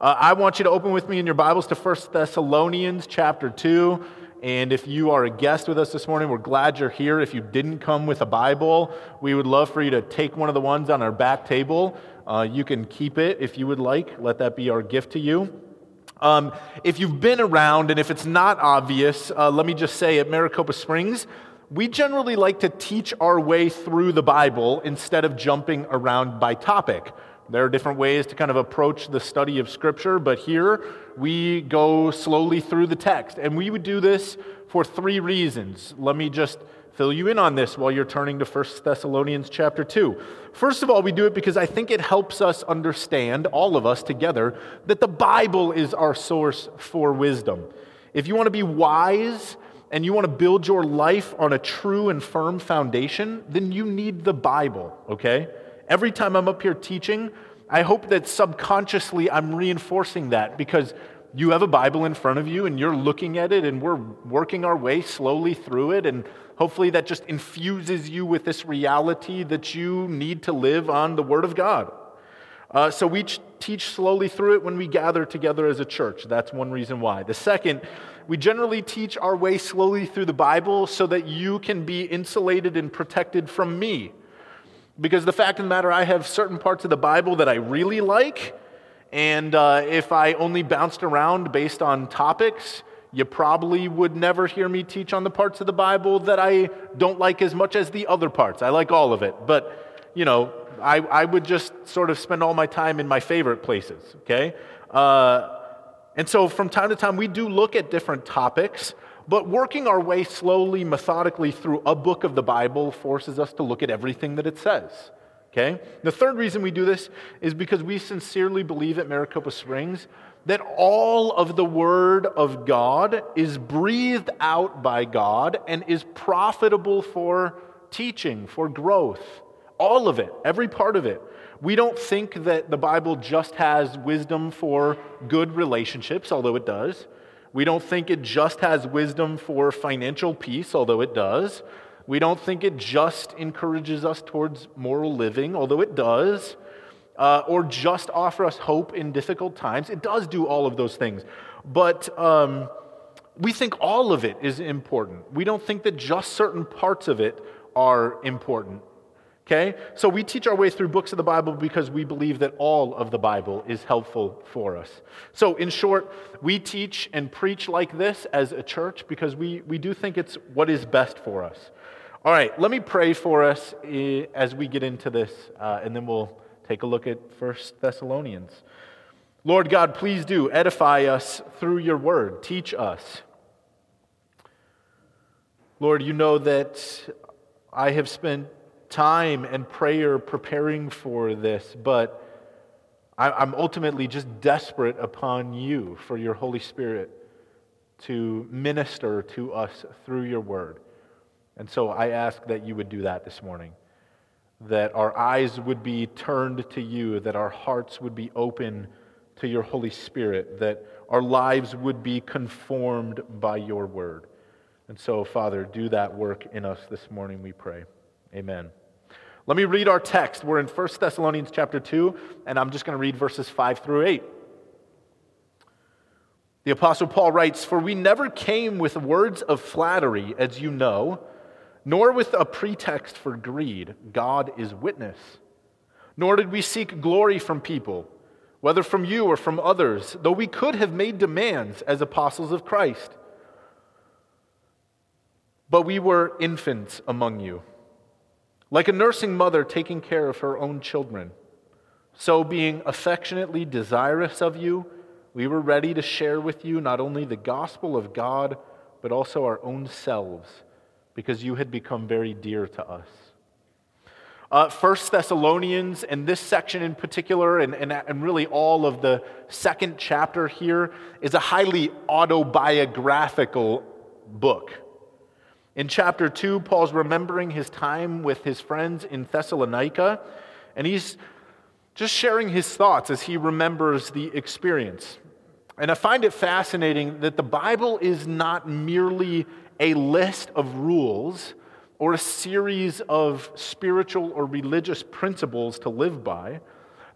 Uh, I want you to open with me in your Bibles to 1 Thessalonians chapter 2. And if you are a guest with us this morning, we're glad you're here. If you didn't come with a Bible, we would love for you to take one of the ones on our back table. Uh, you can keep it if you would like. Let that be our gift to you. Um, if you've been around and if it's not obvious, uh, let me just say at Maricopa Springs, we generally like to teach our way through the Bible instead of jumping around by topic. There are different ways to kind of approach the study of Scripture, but here we go slowly through the text. And we would do this for three reasons. Let me just fill you in on this while you're turning to 1 Thessalonians chapter 2. First of all, we do it because I think it helps us understand, all of us together, that the Bible is our source for wisdom. If you want to be wise, and you want to build your life on a true and firm foundation, then you need the Bible, okay? Every time I'm up here teaching, I hope that subconsciously I'm reinforcing that because you have a Bible in front of you and you're looking at it and we're working our way slowly through it. And hopefully that just infuses you with this reality that you need to live on the Word of God. Uh, so we ch- teach slowly through it when we gather together as a church. That's one reason why. The second, we generally teach our way slowly through the Bible so that you can be insulated and protected from me. Because the fact of the matter, I have certain parts of the Bible that I really like, and uh, if I only bounced around based on topics, you probably would never hear me teach on the parts of the Bible that I don't like as much as the other parts. I like all of it, but you know, I, I would just sort of spend all my time in my favorite places, okay? Uh, and so from time to time, we do look at different topics. But working our way slowly, methodically through a book of the Bible forces us to look at everything that it says. Okay? The third reason we do this is because we sincerely believe at Maricopa Springs that all of the Word of God is breathed out by God and is profitable for teaching, for growth. All of it, every part of it. We don't think that the Bible just has wisdom for good relationships, although it does. We don't think it just has wisdom for financial peace, although it does. We don't think it just encourages us towards moral living, although it does. Uh, or just offer us hope in difficult times. It does do all of those things. But um, we think all of it is important. We don't think that just certain parts of it are important. Okay? So we teach our way through books of the Bible because we believe that all of the Bible is helpful for us. So, in short, we teach and preach like this as a church because we, we do think it's what is best for us. All right, let me pray for us eh, as we get into this, uh, and then we'll take a look at First Thessalonians. Lord God, please do edify us through your word. Teach us. Lord, you know that I have spent time and prayer preparing for this, but I'm ultimately just desperate upon you for your Holy Spirit to minister to us through your word. And so I ask that you would do that this morning, that our eyes would be turned to you, that our hearts would be open to your Holy Spirit, that our lives would be conformed by your word. And so, Father, do that work in us this morning, we pray. Amen. Let me read our text. We're in 1 Thessalonians chapter 2, and I'm just going to read verses 5 through 8. The Apostle Paul writes, For we never came with words of flattery, as you know, nor with a pretext for greed. God is witness. Nor did we seek glory from people, whether from you or from others, though we could have made demands as apostles of Christ. But we were infants among you like a nursing mother taking care of her own children. So, being affectionately desirous of you, we were ready to share with you not only the gospel of God, but also our own selves, because you had become very dear to us. Uh, First Thessalonians, and this section in particular, and, and, and really all of the second chapter here, is a highly autobiographical book. In chapter 2, Paul's remembering his time with his friends in Thessalonica, and he's just sharing his thoughts as he remembers the experience. And I find it fascinating that the Bible is not merely a list of rules or a series of spiritual or religious principles to live by.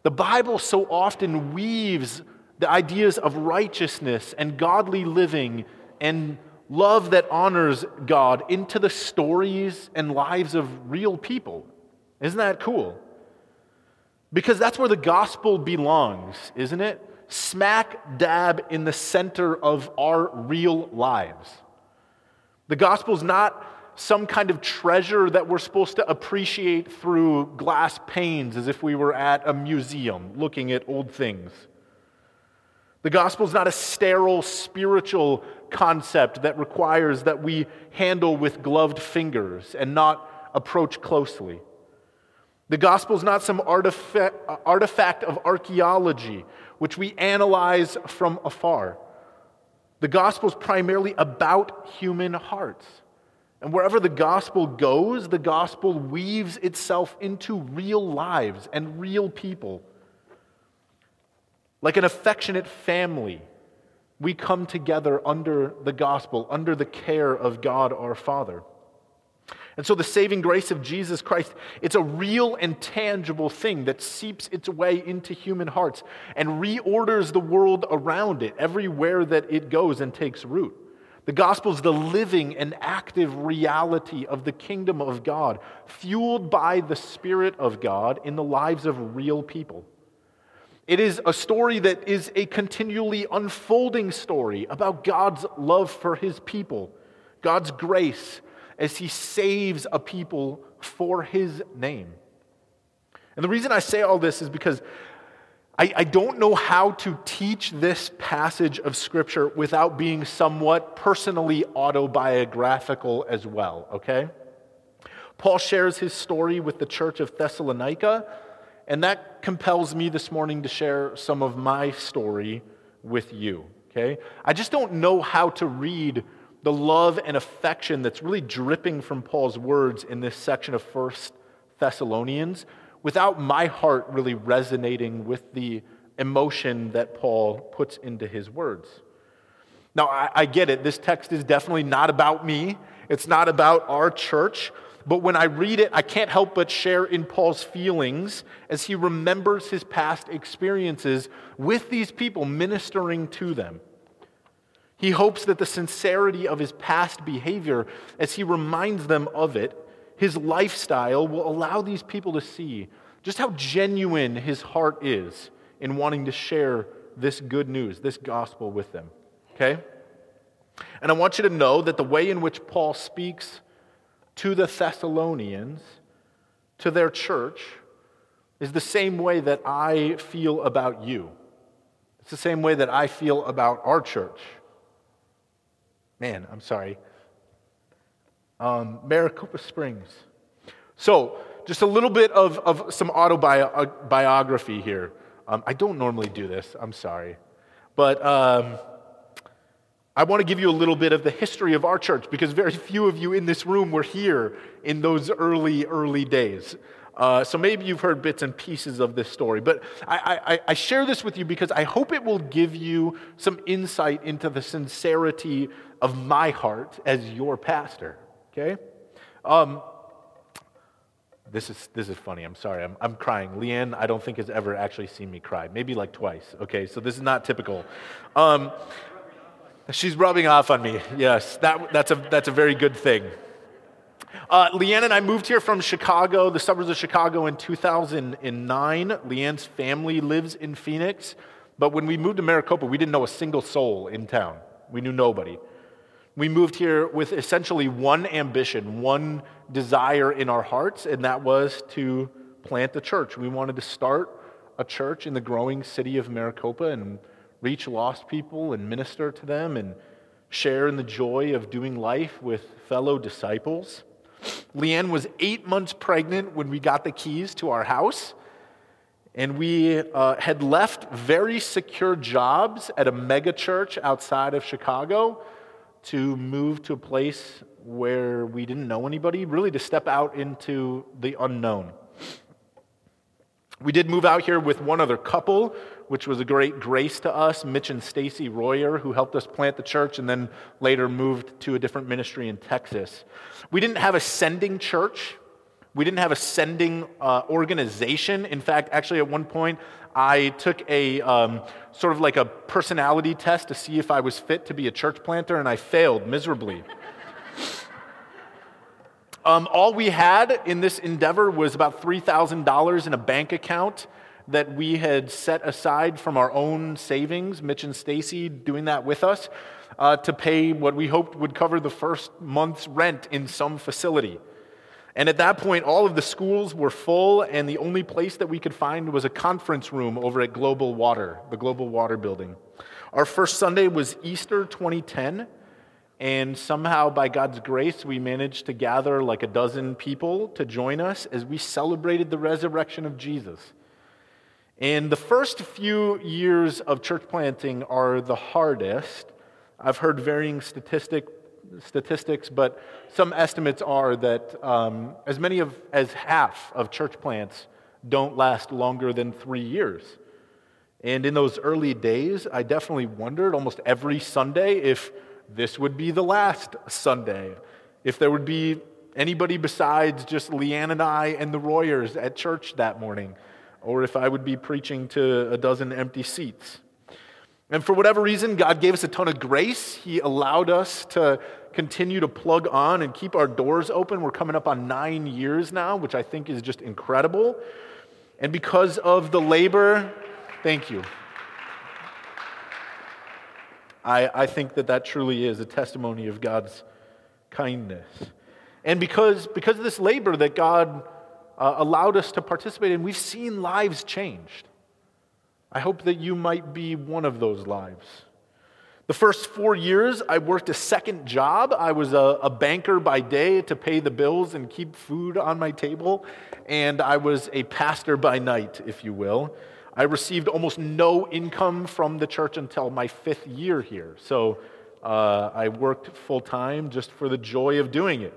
The Bible so often weaves the ideas of righteousness and godly living and love that honors God into the stories and lives of real people. Isn't that cool? Because that's where the gospel belongs, isn't it? Smack dab in the center of our real lives. The gospel is not some kind of treasure that we're supposed to appreciate through glass panes as if we were at a museum looking at old things. The gospel is not a sterile spiritual concept that requires that we handle with gloved fingers and not approach closely. The gospel is not some artifact, artifact of archaeology which we analyze from afar. The gospel is primarily about human hearts. And wherever the gospel goes, the gospel weaves itself into real lives and real people. Like an affectionate family, we come together under the gospel, under the care of God our Father. And so the saving grace of Jesus Christ, it's a real and tangible thing that seeps its way into human hearts and reorders the world around it everywhere that it goes and takes root. The gospel is the living and active reality of the kingdom of God, fueled by the Spirit of God in the lives of real people. It is a story that is a continually unfolding story about God's love for his people, God's grace as he saves a people for his name. And the reason I say all this is because I, I, don't know how to teach this passage of Scripture without being somewhat personally autobiographical as well, okay? Paul shares his story with the church of Thessalonica and that compels me this morning to share some of my story with you, okay? I just don't know how to read the love and affection that's really dripping from Paul's words in this section of First Thessalonians without my heart really resonating with the emotion that Paul puts into his words. Now, I, I get it. This text is definitely not about me. It's not about our church. But when I read it, I can't help but share in Paul's feelings as he remembers his past experiences with these people, ministering to them. He hopes that the sincerity of his past behavior, as he reminds them of it, his lifestyle, will allow these people to see just how genuine his heart is in wanting to share this good news, this gospel with them. Okay? And I want you to know that the way in which Paul speaks to the Thessalonians, to their church, is the same way that I feel about you. It's the same way that I feel about our church. Man, I'm sorry. Um, Maricopa Springs. So, just a little bit of, of some autobiography here. Um, I don't normally do this, I'm sorry. But. Um, I want to give you a little bit of the history of our church because very few of you in this room were here in those early, early days. Uh, so maybe you've heard bits and pieces of this story. But I, I, I share this with you because I hope it will give you some insight into the sincerity of my heart as your pastor. Okay? Um, this is, this is funny. I'm sorry. I'm, I'm crying. Leanne, I don't think, has ever actually seen me cry. Maybe like twice. Okay? So this is not typical. Um, She's rubbing off on me. Yes, that, that's, a, that's a very good thing. Uh, Leanne and I moved here from Chicago, the suburbs of Chicago, in 2009. Leanne's family lives in Phoenix. But when we moved to Maricopa, we didn't know a single soul in town. We knew nobody. We moved here with essentially one ambition, one desire in our hearts, and that was to plant a church. We wanted to start a church in the growing city of Maricopa, and reach lost people and minister to them and share in the joy of doing life with fellow disciples. Leanne was eight months pregnant when we got the keys to our house. And we uh, had left very secure jobs at a mega church outside of Chicago to move to a place where we didn't know anybody, really to step out into the unknown. We did move out here with one other couple which was a great grace to us, Mitch and Stacy Royer, who helped us plant the church and then later moved to a different ministry in Texas. We didn't have a sending church. We didn't have a sending uh, organization. In fact, actually, at one point, I took a um, sort of like a personality test to see if I was fit to be a church planter, and I failed miserably. Um, all we had in this endeavor was about $3,000 in a bank account that we had set aside from our own savings, Mitch and Stacy doing that with us, uh, to pay what we hoped would cover the first month's rent in some facility. And at that point, all of the schools were full, and the only place that we could find was a conference room over at Global Water, the Global Water building. Our first Sunday was Easter 2010, and somehow, by God's grace, we managed to gather like a dozen people to join us as we celebrated the resurrection of Jesus. And the first few years of church planting are the hardest. I've heard varying statistic statistics, but some estimates are that um, as many of, as half of church plants don't last longer than three years. And in those early days, I definitely wondered almost every Sunday if this would be the last Sunday, if there would be anybody besides just Leanne and I and the Royers at church that morning, or if I would be preaching to a dozen empty seats. And for whatever reason, God gave us a ton of grace. He allowed us to continue to plug on and keep our doors open. We're coming up on nine years now, which I think is just incredible. And because of the labor, thank you. I, I think that that truly is a testimony of God's kindness. And because, because of this labor that God uh, allowed us to participate in, we've seen lives changed. I hope that you might be one of those lives. The first four years, I worked a second job. I was a, a, banker by day to pay the bills and keep food on my table, and I was a pastor by night, if you will. I received almost no income from the church until my fifth year here. So uh, I worked full time just for the joy of doing it.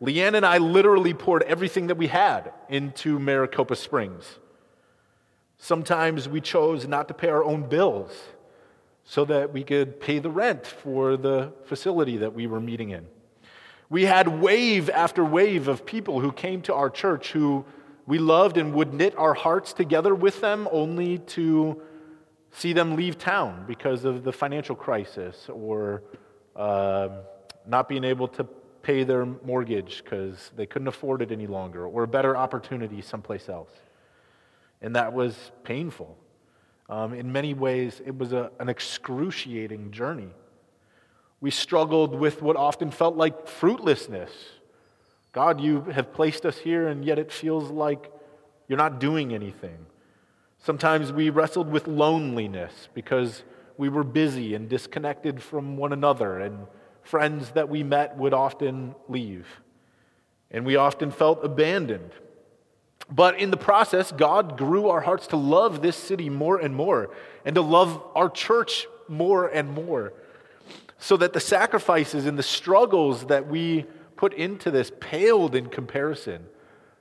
Leanne and I literally poured everything that we had into Maricopa Springs. Sometimes we chose not to pay our own bills so that we could pay the rent for the facility that we were meeting in. We had wave after wave of people who came to our church who we loved and would knit our hearts together with them only to see them leave town because of the financial crisis or uh, not being able to pay their mortgage because they couldn't afford it any longer or a better opportunity someplace else. And that was painful. Um, in many ways, it was a, an excruciating journey. We struggled with what often felt like fruitlessness. God, you have placed us here, and yet it feels like you're not doing anything. Sometimes we wrestled with loneliness because we were busy and disconnected from one another, and friends that we met would often leave. And we often felt abandoned. But in the process, God grew our hearts to love this city more and more and to love our church more and more. So that the sacrifices and the struggles that we put into this paled in comparison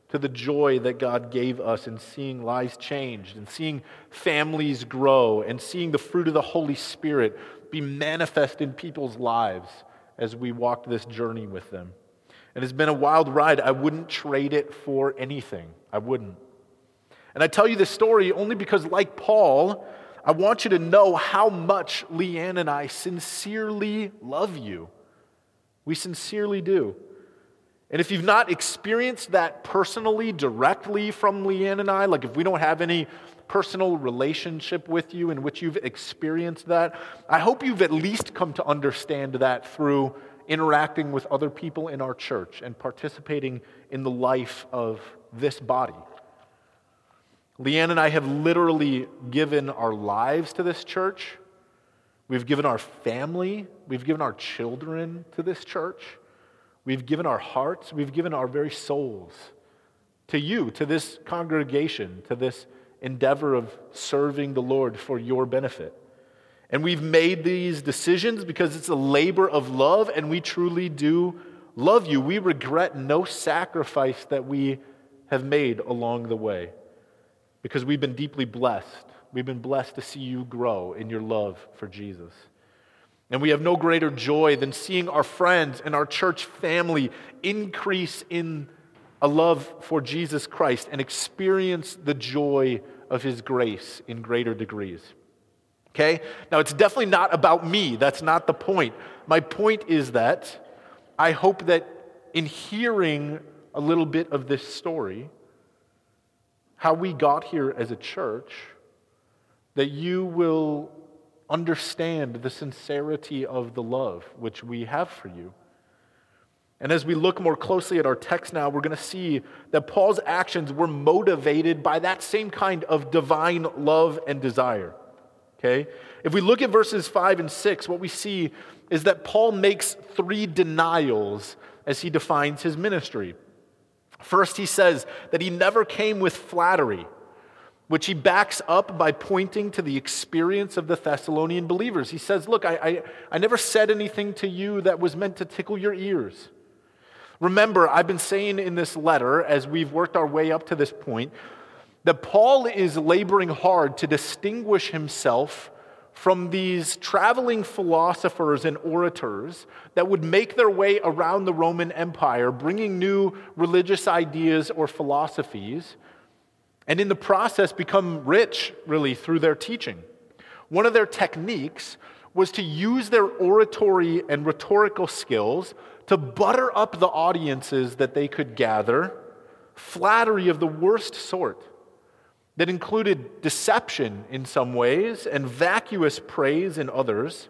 to the joy that God gave us in seeing lives changed and seeing families grow and seeing the fruit of the Holy Spirit be manifest in people's lives as we walked this journey with them. And it's been a wild ride. I wouldn't trade it for anything. I wouldn't. And I tell you this story only because, like Paul, I want you to know how much Leanne and I sincerely love you. We sincerely do. And if you've not experienced that personally, directly from Leanne and I, like if we don't have any personal relationship with you in which you've experienced that, I hope you've at least come to understand that through interacting with other people in our church and participating in the life of this body. Leanne and I have literally given our lives to this church. We've given our family, we've given our children to this church. We've given our hearts, we've given our very souls to you, to this congregation, to this endeavor of serving the Lord for your benefit. And we've made these decisions because it's a labor of love, and we truly do love you. We regret no sacrifice that we have made along the way because we've been deeply blessed. We've been blessed to see you grow in your love for Jesus. And we have no greater joy than seeing our friends and our church family increase in a love for Jesus Christ and experience the joy of his grace in greater degrees. Okay? Now, it's definitely not about me. That's not the point. My point is that I hope that in hearing a little bit of this story, how we got here as a church, that you will understand the sincerity of the love which we have for you. And as we look more closely at our text now, we're going to see that Paul's actions were motivated by that same kind of divine love and desire. Okay? If we look at verses 5 and 6, what we see is that Paul makes three denials as he defines his ministry. First, he says that he never came with flattery, which he backs up by pointing to the experience of the Thessalonian believers. He says, Look, I, I, I never said anything to you that was meant to tickle your ears. Remember, I've been saying in this letter, as we've worked our way up to this point, that Paul is laboring hard to distinguish himself from these traveling philosophers and orators that would make their way around the Roman Empire, bringing new religious ideas or philosophies, and in the process become rich, really, through their teaching. One of their techniques was to use their oratory and rhetorical skills to butter up the audiences that they could gather, flattery of the worst sort that included deception in some ways and vacuous praise in others,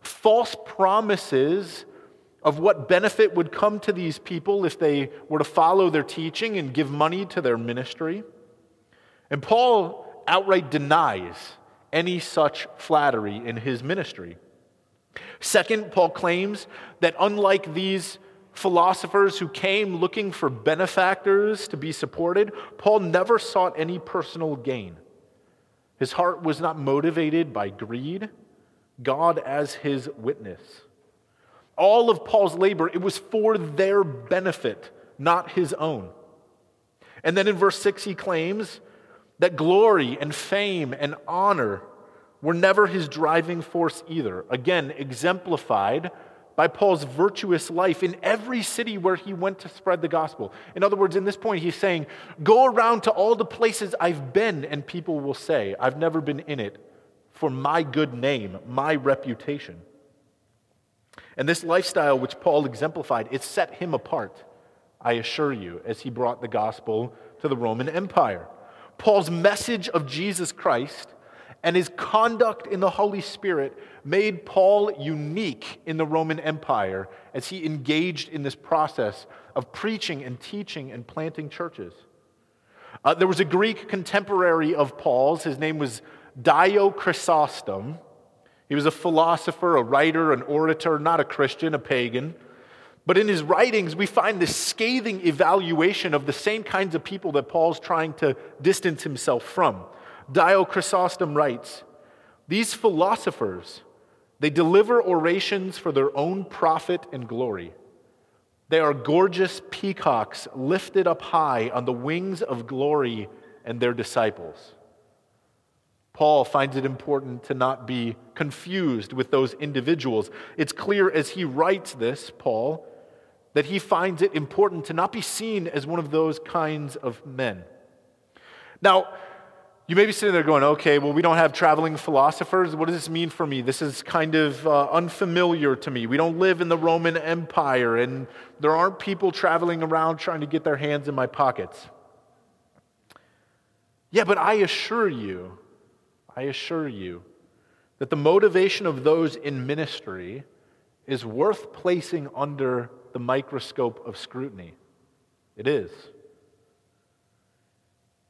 false promises of what benefit would come to these people if they were to follow their teaching and give money to their ministry. And Paul outright denies any such flattery in his ministry. Second, Paul claims that unlike these philosophers who came looking for benefactors to be supported, Paul never sought any personal gain. His heart was not motivated by greed, God as his witness. All of Paul's labor, it was for their benefit, not his own. And then in verse 6, he claims that glory and fame and honor were never his driving force either. Again, exemplified by Paul's virtuous life in every city where he went to spread the gospel. In other words, in this point, he's saying, Go around to all the places I've been, and people will say, I've never been in it for my good name, my reputation. And this lifestyle which Paul exemplified, it set him apart, I assure you, as he brought the gospel to the Roman Empire. Paul's message of Jesus Christ and his conduct in the Holy Spirit made Paul unique in the Roman Empire as he engaged in this process of preaching and teaching and planting churches. Uh, there was a Greek contemporary of Paul's. His name was Dio Chrysostom. He was a philosopher, a writer, an orator, not a Christian, a pagan. But in his writings, we find this scathing evaluation of the same kinds of people that Paul's trying to distance himself from. Dio Chrysostom writes These philosophers, they deliver orations for their own profit and glory. They are gorgeous peacocks lifted up high on the wings of glory and their disciples. Paul finds it important to not be confused with those individuals. It's clear as he writes this, Paul, that he finds it important to not be seen as one of those kinds of men. Now, you may be sitting there going, okay, well, we don't have traveling philosophers. What does this mean for me? This is kind of uh, unfamiliar to me. We don't live in the Roman Empire, and there aren't people traveling around trying to get their hands in my pockets. Yeah, but I assure you, I assure you, that the motivation of those in ministry is worth placing under the microscope of scrutiny. It is.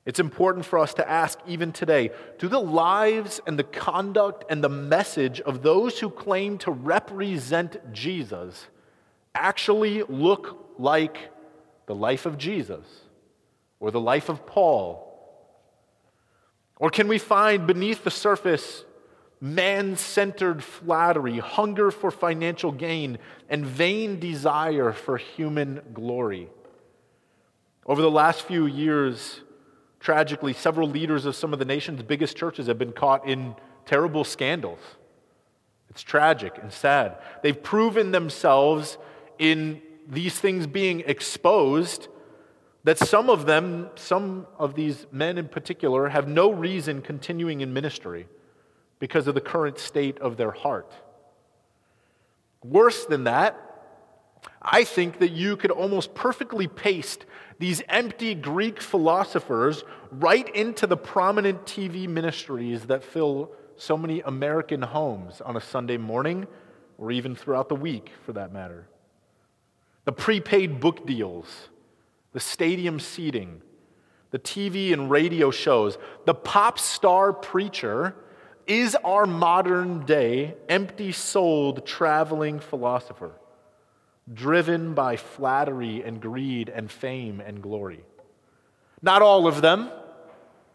It's important for us to ask even today do the lives and the conduct and the message of those who claim to represent Jesus actually look like the life of Jesus or the life of Paul? Or can we find beneath the surface man centered flattery, hunger for financial gain, and vain desire for human glory? Over the last few years, Tragically, several leaders of some of the nation's biggest churches have been caught in terrible scandals. It's tragic and sad. They've proven themselves in these things being exposed That some of them, some of these men in particular, have no reason continuing in ministry because of the current state of their heart. Worse than that, I think that you could almost perfectly paste these empty Greek philosophers right into the prominent TV ministries that fill so many American homes on a Sunday morning or even throughout the week for that matter. The prepaid book deals, the stadium seating, the TV and radio shows, the pop star preacher is our modern day empty souled traveling philosopher driven by flattery and greed and fame and glory. Not all of them,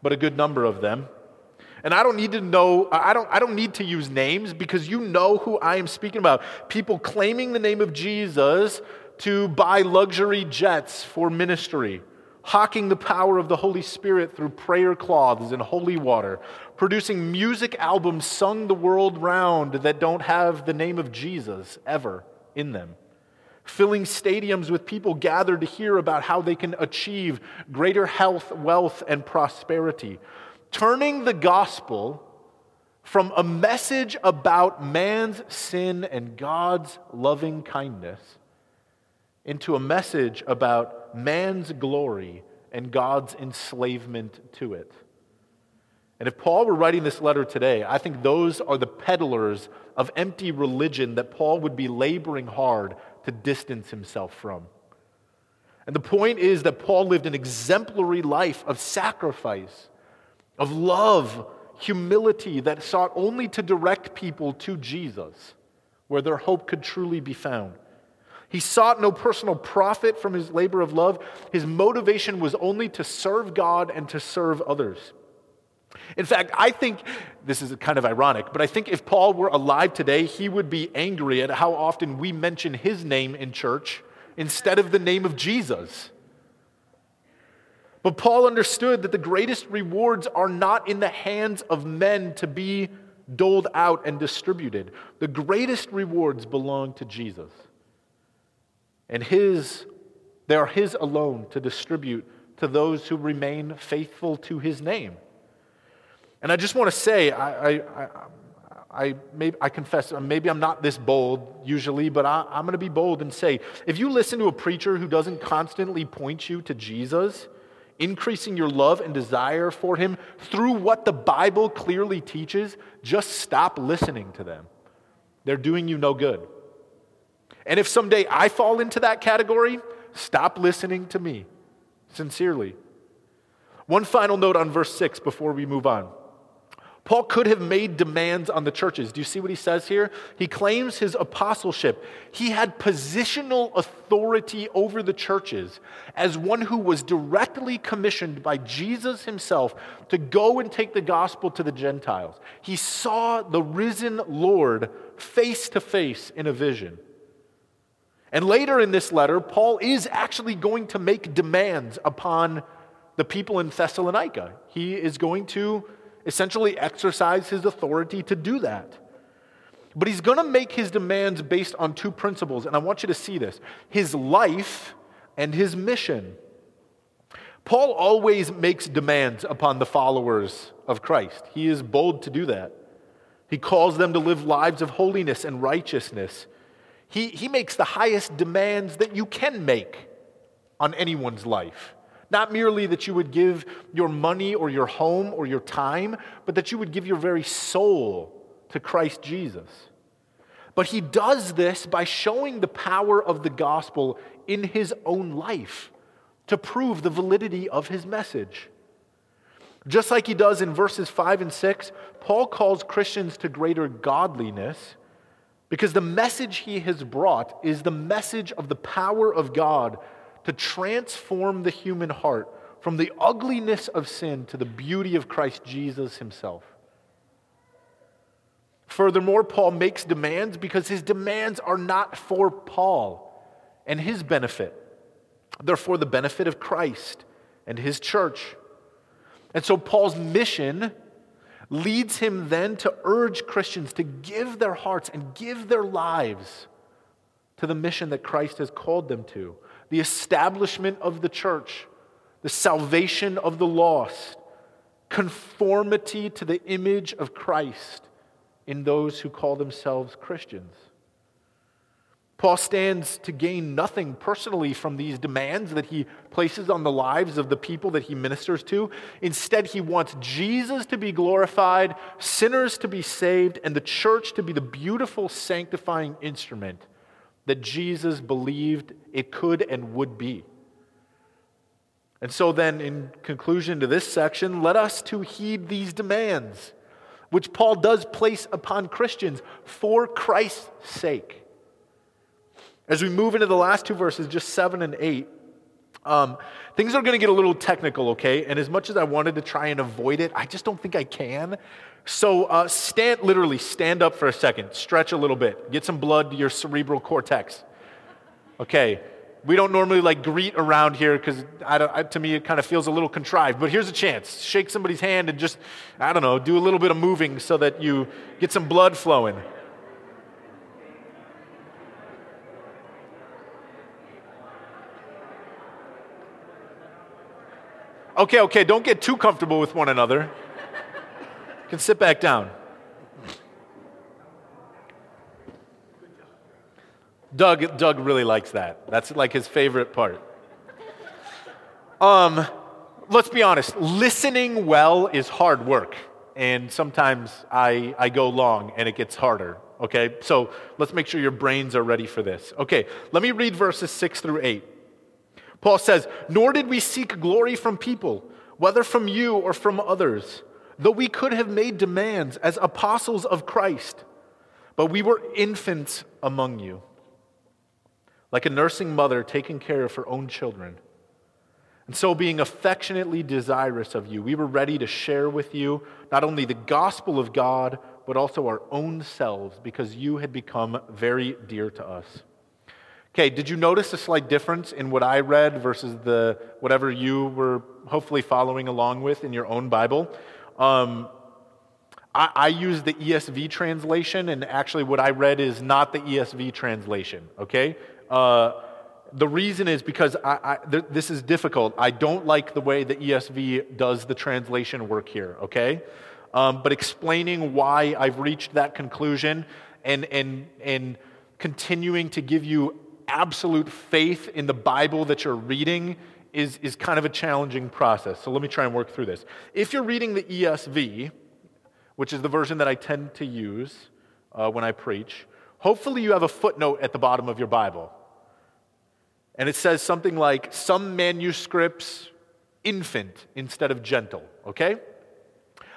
but a good number of them. And I don't need to know, I don't, I don't need to use names because you know who I am speaking about. People claiming the name of Jesus to buy luxury jets for ministry, hawking the power of the Holy Spirit through prayer cloths and holy water, producing music albums sung the world round that don't have the name of Jesus ever in them filling stadiums with people gathered to hear about how they can achieve greater health, wealth, and prosperity. Turning the gospel from a message about man's sin and God's loving kindness into a message about man's glory and God's enslavement to it. And if Paul were writing this letter today, I think those are the peddlers of empty religion that Paul would be laboring hard to distance himself from. And the point is that Paul lived an exemplary life of sacrifice, of love, humility that sought only to direct people to Jesus, where their hope could truly be found. He sought no personal profit from his labor of love. His motivation was only to serve God and to serve others. In fact, I think this is kind of ironic, but I think if Paul were alive today, he would be angry at how often we mention his name in church instead of the name of Jesus. But Paul understood that the greatest rewards are not in the hands of men to be doled out and distributed. The greatest rewards belong to Jesus. And his, they are his alone to distribute to those who remain faithful to his name. And I just want to say, I, I, I, maybe, I confess, uh, maybe I'm not this bold usually, but I, I'm going to be bold and say if you listen to a preacher who doesn't constantly point you to Jesus, increasing your love and desire for him through what the Bible clearly teaches, just stop listening to them. They're doing you no good. And if someday I fall into that category, stop listening to me. Sincerely. One final note on verse 6 before we move on. Paul could have made demands on the churches. Do you see what he says here? He claims his apostleship. He had positional authority over the churches as one who was directly commissioned by Jesus himself to go and take the gospel to the Gentiles. He saw the risen Lord face to face in a vision. And later in this letter, Paul is actually going to make demands upon the people in Thessalonica. He is going to essentially exercise his authority to do that. But he's going to make his demands based on two principles, and I want you to see this his life and his mission. Paul always makes demands upon the followers of Christ. He is bold to do that. He calls them to live lives of holiness and righteousness. He, he makes the highest demands that you can make on anyone's life. Not merely that you would give your money or your home or your time, but that you would give your very soul to Christ Jesus. But he does this by showing the power of the gospel in his own life to prove the validity of his message. Just like he does in verses 5 and 6, Paul calls Christians to greater godliness because the message he has brought is the message of the power of God to transform the human heart from the ugliness of sin to the beauty of Christ Jesus himself. Furthermore, Paul makes demands because his demands are not for Paul and his benefit, they're for the benefit of Christ and his church. And so, Paul's mission leads him then to urge Christians to give their hearts and give their lives to the mission that Christ has called them to the establishment of the church the salvation of the lost, conformity to the image of Christ in those who call themselves Christians. Paul stands to gain nothing personally from these demands that he places on the lives of the people that he ministers to. Instead, he wants Jesus to be glorified, sinners to be saved, and the church to be the beautiful sanctifying instrument that Jesus believed it could and would be. And so, then, in conclusion to this section, let us to heed these demands, which Paul does place upon Christians for Christ's sake. As we move into the last two verses, just seven and eight, um, things are going to get a little technical, okay? And as much as I wanted to try and avoid it, I just don't think I can. So uh, stand, literally, stand up for a second, stretch a little bit, get some blood to your cerebral cortex. Okay, we don't normally like greet around here because to me it kind of feels a little contrived. But here's a chance: shake somebody's hand and just, I don't know, do a little bit of moving so that you get some blood flowing. Okay, okay, don't get too comfortable with one another. You can sit back down. Doug, Doug really likes that. That's like his favorite part. Um, let's be honest, listening well is hard work. And sometimes I, I go long and it gets harder. Okay, so let's make sure your brains are ready for this. Okay, let me read verses 6 through 8. Paul says, Nor did we seek glory from people, whether from you or from others, though we could have made demands as apostles of Christ. But we were infants among you, like a nursing mother taking care of her own children. And so, being affectionately desirous of you, we were ready to share with you not only the gospel of God, but also our own selves, because you had become very dear to us. Okay, did you notice a slight difference in what I read versus the whatever you were hopefully following along with in your own Bible? Um, I, I use the ESV translation, and actually, what I read is not the ESV translation. Okay, uh, the reason is because I, I, th- this is difficult. I don't like the way the ESV does the translation work here. Okay, um, but explaining why I've reached that conclusion and and and continuing to give you absolute faith in the Bible that you're reading is, is kind of a challenging process. So let me try and work through this. If you're reading the ESV, which is the version that I tend to use uh, when I preach, hopefully you have a footnote at the bottom of your Bible. And it says something like, some manuscripts, infant instead of gentle, okay?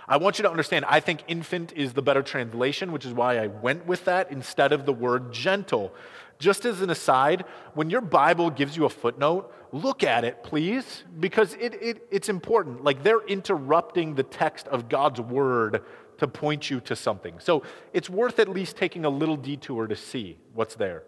I want you to understand, I think infant is the better translation, which is why I went with that instead of the word gentle. Just as an aside, when your Bible gives you a footnote, look at it, please, because it, it, it's important. Like they're interrupting the text of God's word to point you to something. So it's worth at least taking a little detour to see what's there.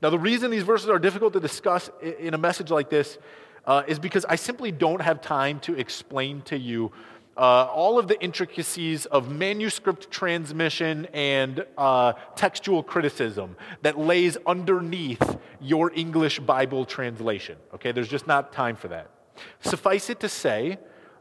Now, the reason these verses are difficult to discuss in a message like this uh, is because I simply don't have time to explain to you uh, all of the intricacies of manuscript transmission and uh, textual criticism that lays underneath your English Bible translation. Okay, there's just not time for that. Suffice it to say,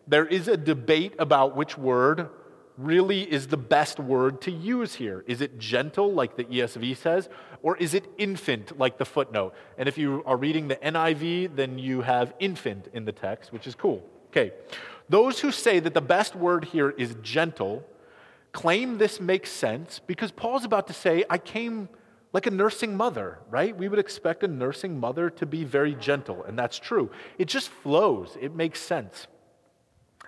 there is a debate about which word really is the best word to use here. Is it gentle, like the ESV says, or is it infant, like the footnote? And if you are reading the NIV, then you have infant in the text, which is cool. Okay. Those who say that the best word here is gentle claim this makes sense because Paul's about to say, I came like a nursing mother, right? We would expect a nursing mother to be very gentle, and that's true. It just flows, it makes sense.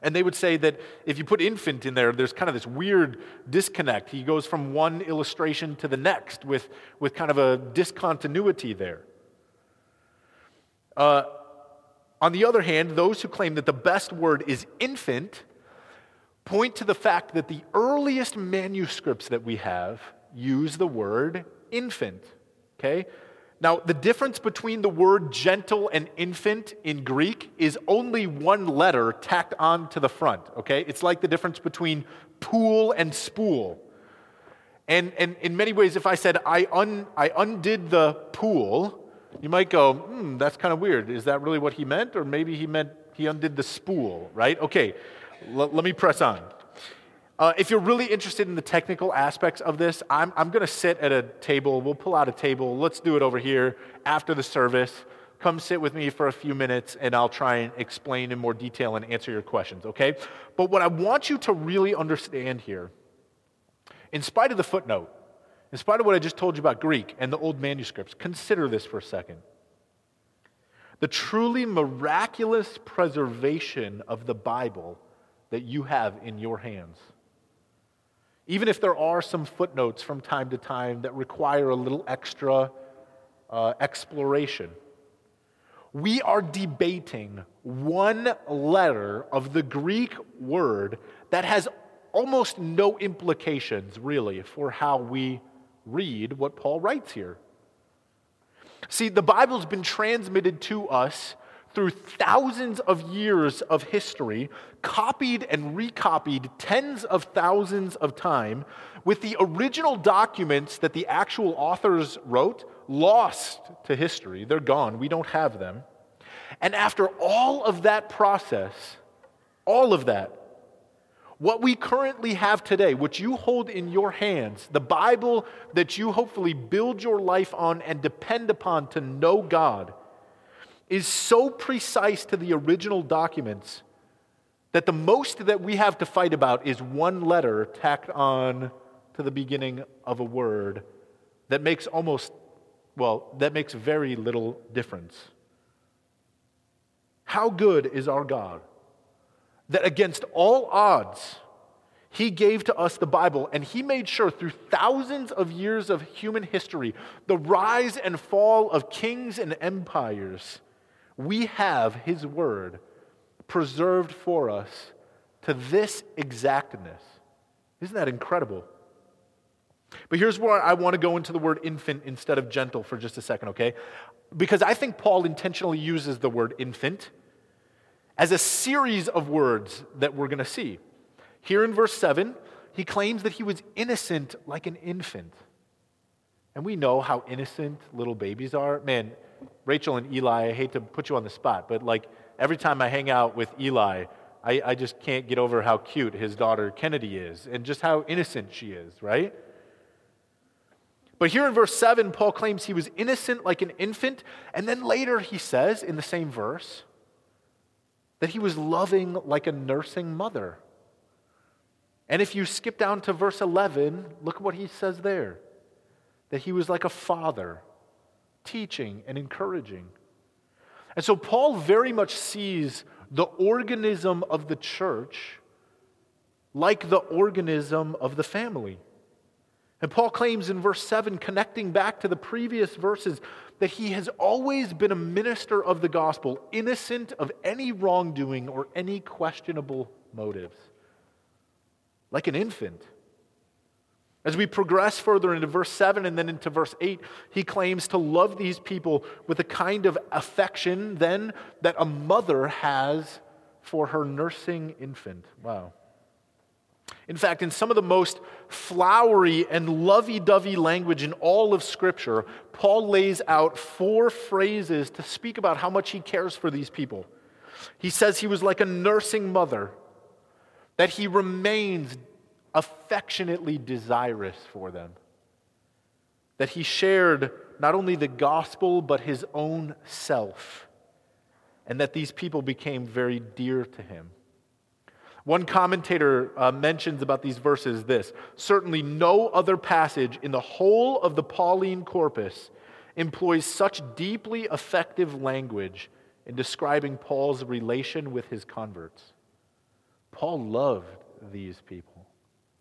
And they would say that if you put infant in there, there's kind of this weird disconnect. He goes from one illustration to the next with, with kind of a discontinuity there. Uh, on the other hand, those who claim that the best word is infant point to the fact that the earliest manuscripts that we have use the word infant. Okay? Now, the difference between the word gentle and infant in Greek is only one letter tacked on to the front. Okay? It's like the difference between pool and spool. And, and in many ways, if I said, I, un, I undid the pool, you might go, hmm, that's kind of weird. Is that really what he meant? Or maybe he meant He undid the spool, right? Okay, l- let me press on. Uh, if you're really interested in the technical aspects of this, I'm, I'm going to sit at a table. We'll pull out a table. Let's do it over here after the service. Come sit with me for a few minutes, and I'll try and explain in more detail and answer your questions, okay? But what I want you to really understand here, in spite of the footnote, in spite of what I just told you about Greek and the old manuscripts, consider this for a second. The truly miraculous preservation of the Bible that you have in your hands. Even if there are some footnotes from time to time that require a little extra uh, exploration, we are debating one letter of the Greek word that has almost no implications, really, for how we read what Paul writes here. See, the Bible's been transmitted to us through thousands of years of history, copied and recopied tens of thousands of times, with the original documents that the actual authors wrote lost to history. They're gone, we don't have them. And after all of that process, all of that, what we currently have today, what you hold in your hands, the Bible that you hopefully build your life on and depend upon to know God, is so precise to the original documents that the most that we have to fight about is one letter tacked on to the beginning of a word that makes almost, well, that makes very little difference. How good is our God? That against all odds, he gave to us the Bible, and he made sure through thousands of years of human history, the rise and fall of kings and empires, we have his word preserved for us to this exactness. Isn't that incredible? But here's where I want to go into the word infant instead of gentle for just a second, okay? Because I think Paul intentionally uses the word infant as a series of words that we're going to see. Here in verse 7, he claims that he was innocent like an infant. And we know how innocent little babies are. Man, Rachel and Eli, I hate to put you on the spot, but like every time I hang out with Eli, I, I just can't get over how cute his daughter Kennedy is and just how innocent she is, right? But here in verse 7, Paul claims he was innocent like an infant. And then later he says in the same verse, that he was loving like a nursing mother. And if you skip down to verse 11, look at what he says there that he was like a father, teaching and encouraging. And so Paul very much sees the organism of the church like the organism of the family. And Paul claims in verse 7, connecting back to the previous verses, that he has always been a minister of the gospel, innocent of any wrongdoing or any questionable motives, like an infant. As we progress further into verse 7 and then into verse 8, he claims to love these people with a kind of affection then that a mother has for her nursing infant. Wow. In fact, in some of the most flowery and lovey dovey language in all of Scripture, Paul lays out four phrases to speak about how much he cares for these people. He says he was like a nursing mother, that he remains affectionately desirous for them, that he shared not only the gospel, but his own self, and that these people became very dear to him. One commentator uh, mentions about these verses this certainly no other passage in the whole of the Pauline corpus employs such deeply effective language in describing Paul's relation with his converts. Paul loved these people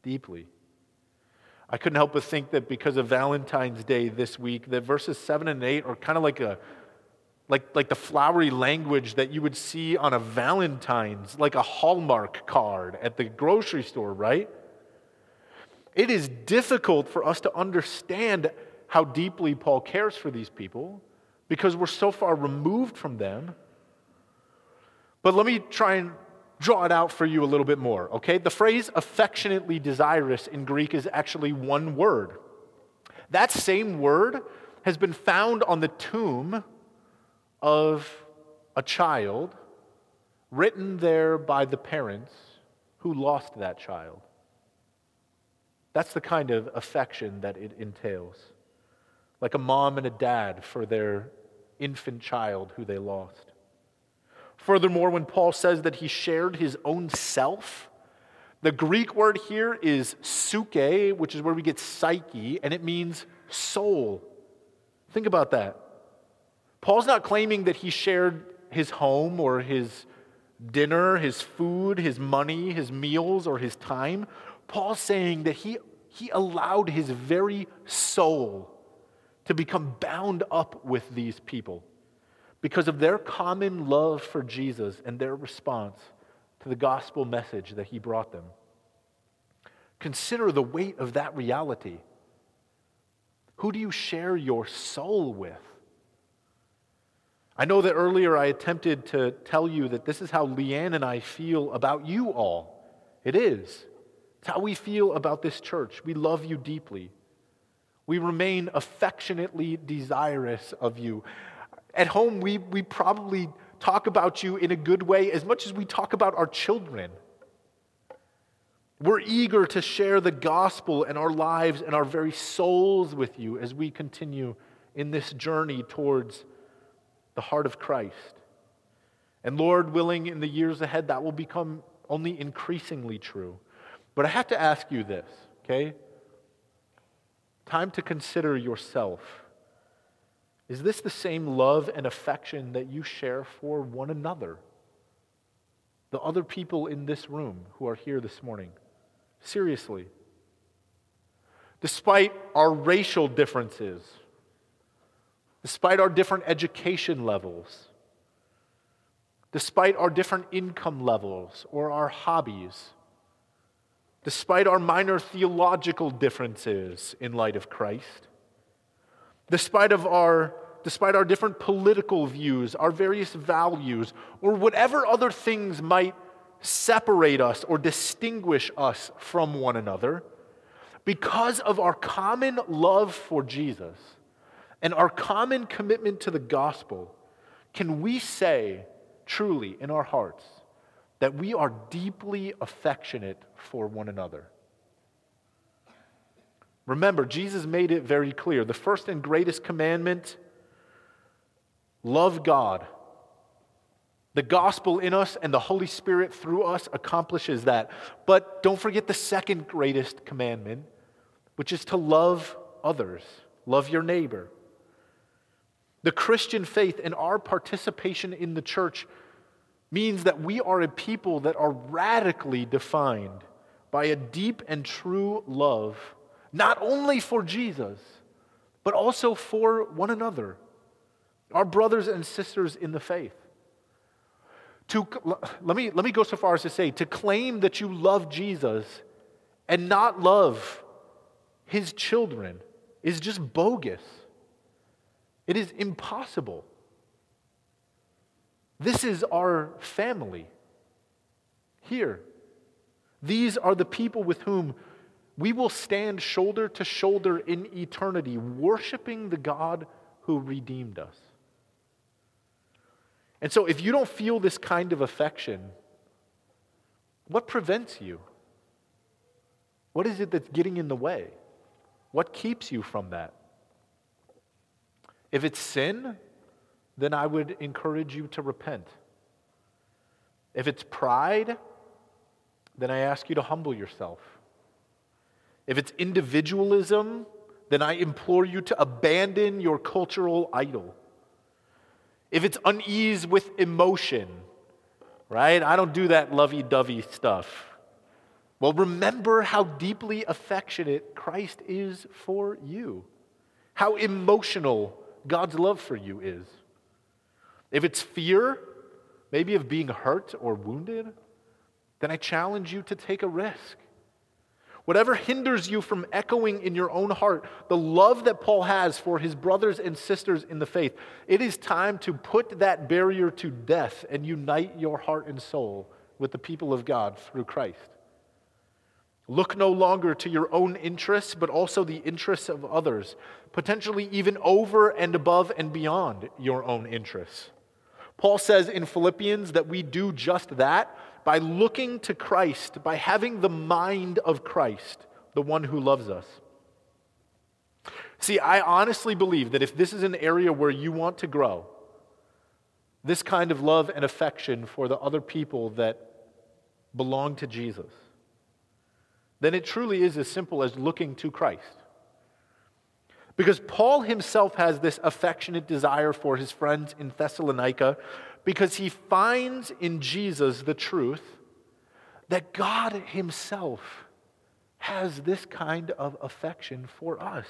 deeply. I couldn't help but think that because of Valentine's Day this week, that verses 7 and 8 are kind of like a like, like the flowery language that you would see on a Valentine's, like a Hallmark card at the grocery store, right? It is difficult for us to understand how deeply Paul cares for these people because we're so far removed from them. But let me try and draw it out for you a little bit more, okay? The phrase affectionately desirous in Greek is actually one word. That same word has been found on the tomb of a child written there by the parents who lost that child. That's the kind of affection that it entails. Like a mom and a dad for their infant child who they lost. Furthermore, when Paul says that he shared his own self, the Greek word here is psyche, which is where we get psyche, and it means soul. Think about that. Paul's not claiming that he shared his home or his dinner, his food, his money, his meals, or his time. Paul's saying that he, he allowed his very soul to become bound up with these people because of their common love for Jesus and their response to the gospel message that he brought them. Consider the weight of that reality. Who do you share your soul with? I know that earlier I attempted to tell you that this is how Leanne and I feel about you all. It is. It's how we feel about this church. We love you deeply. We remain affectionately desirous of you. At home, we, we probably talk about you in a good way as much as we talk about our children. We're eager to share the gospel and our lives and our very souls with you as we continue in this journey towards the heart of Christ. And Lord willing, in the years ahead, that will become only increasingly true. But I have to ask you this, okay? Time to consider yourself. Is this the same love and affection that you share for one another? The other people in this room who are here this morning? Seriously. Despite our racial differences, despite our different education levels, despite our different income levels or our hobbies, despite our minor theological differences in light of Christ, despite of our despite our different political views, our various values, or whatever other things might separate us or distinguish us from one another, because of our common love for Jesus and our common commitment to the gospel, can we say truly in our hearts that we are deeply affectionate for one another? Remember, Jesus made it very clear. The first and greatest commandment Love God. The gospel in us and the Holy Spirit through us accomplishes that. But don't forget the second greatest commandment, which is to love others, love your neighbor. The Christian faith and our participation in the church means that we are a people that are radically defined by a deep and true love, not only for Jesus, but also for one another our brothers and sisters in the faith. To, let, me, let me go so far as to say to claim that you love Jesus and not love his children is just bogus. It is impossible. This is our family here. These are the people with whom we will stand shoulder to shoulder in eternity, worshiping the God who redeemed us. And so, if you don't feel this kind of affection, what prevents you? What is it that's getting in the way? What keeps you from that? If it's sin, then I would encourage you to repent. If it's pride, then I ask you to humble yourself. If it's individualism, then I implore you to abandon your cultural idol if it's unease with emotion, right? I don't do that lovey dovey stuff. Well, remember how deeply affectionate Christ is for you, how emotional God's love for you is. If it's fear, maybe of being hurt or wounded, then I challenge you to take a risk. Whatever hinders you from echoing in your own heart the love that Paul has for his brothers and sisters in the faith, it is time to put that barrier to death and unite your heart and soul with the people of God through Christ. Look no longer to your own interests, but also the interests of others, potentially even over and above and beyond your own interests. Paul says in Philippians that we do just that by looking to Christ, by having the mind of Christ, the one who loves us. See, I honestly believe that if this is an area where you want to grow, this kind of love and affection for the other people that belong to Jesus, then it truly is as simple as looking to Christ. Because Paul himself has this affectionate desire for his friends in Thessalonica because he finds in Jesus the truth that God himself has this kind of affection for us.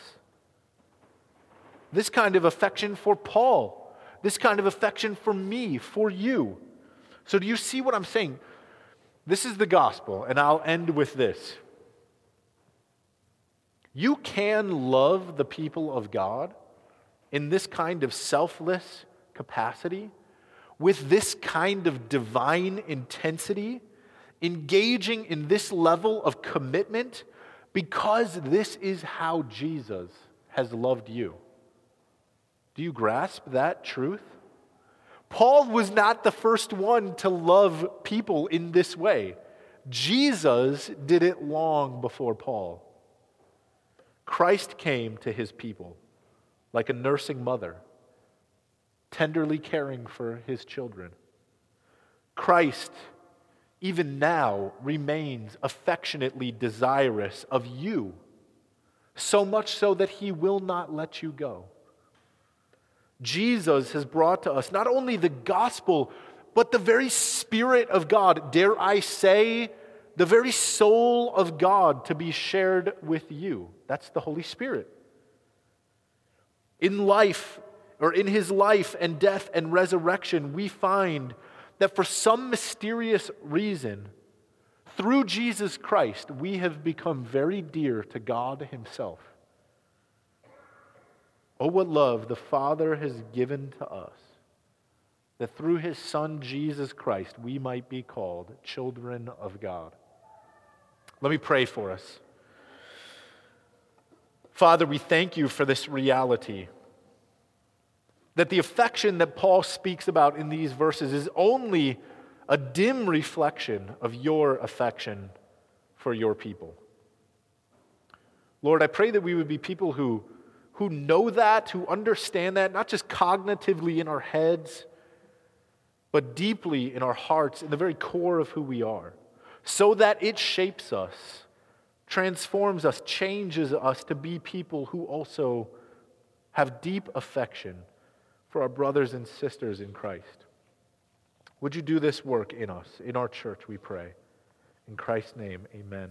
This kind of affection for Paul. This kind of affection for me, for you. So, do you see what I'm saying? This is the gospel, and I'll end with this. You can love the people of God in this kind of selfless capacity, with this kind of divine intensity, engaging in this level of commitment, because this is how Jesus has loved you. Do you grasp that truth? Paul was not the first one to love people in this way. Jesus did it long before Paul. Christ came to his people like a nursing mother, tenderly caring for his children. Christ, even now, remains affectionately desirous of you, so much so that he will not let you go. Jesus has brought to us not only the gospel, but the very Spirit of God, dare I say, the very soul of God to be shared with you. That's the Holy Spirit. In life, or in his life and death and resurrection, we find that for some mysterious reason, through Jesus Christ, we have become very dear to God Himself. Oh, what love the Father has given to us, that through His Son Jesus Christ we might be called children of God. Let me pray for us. Father, we thank you for this reality that the affection that Paul speaks about in these verses is only a dim reflection of your affection for your people. Lord, I pray that we would be people who, who know that, who understand that, not just cognitively in our heads, but deeply in our hearts, in the very core of who we are so that it shapes us, transforms us, changes us to be people who also have deep affection for our brothers and sisters in Christ. Would you do this work in us, in our church, we pray. In Christ's name, amen.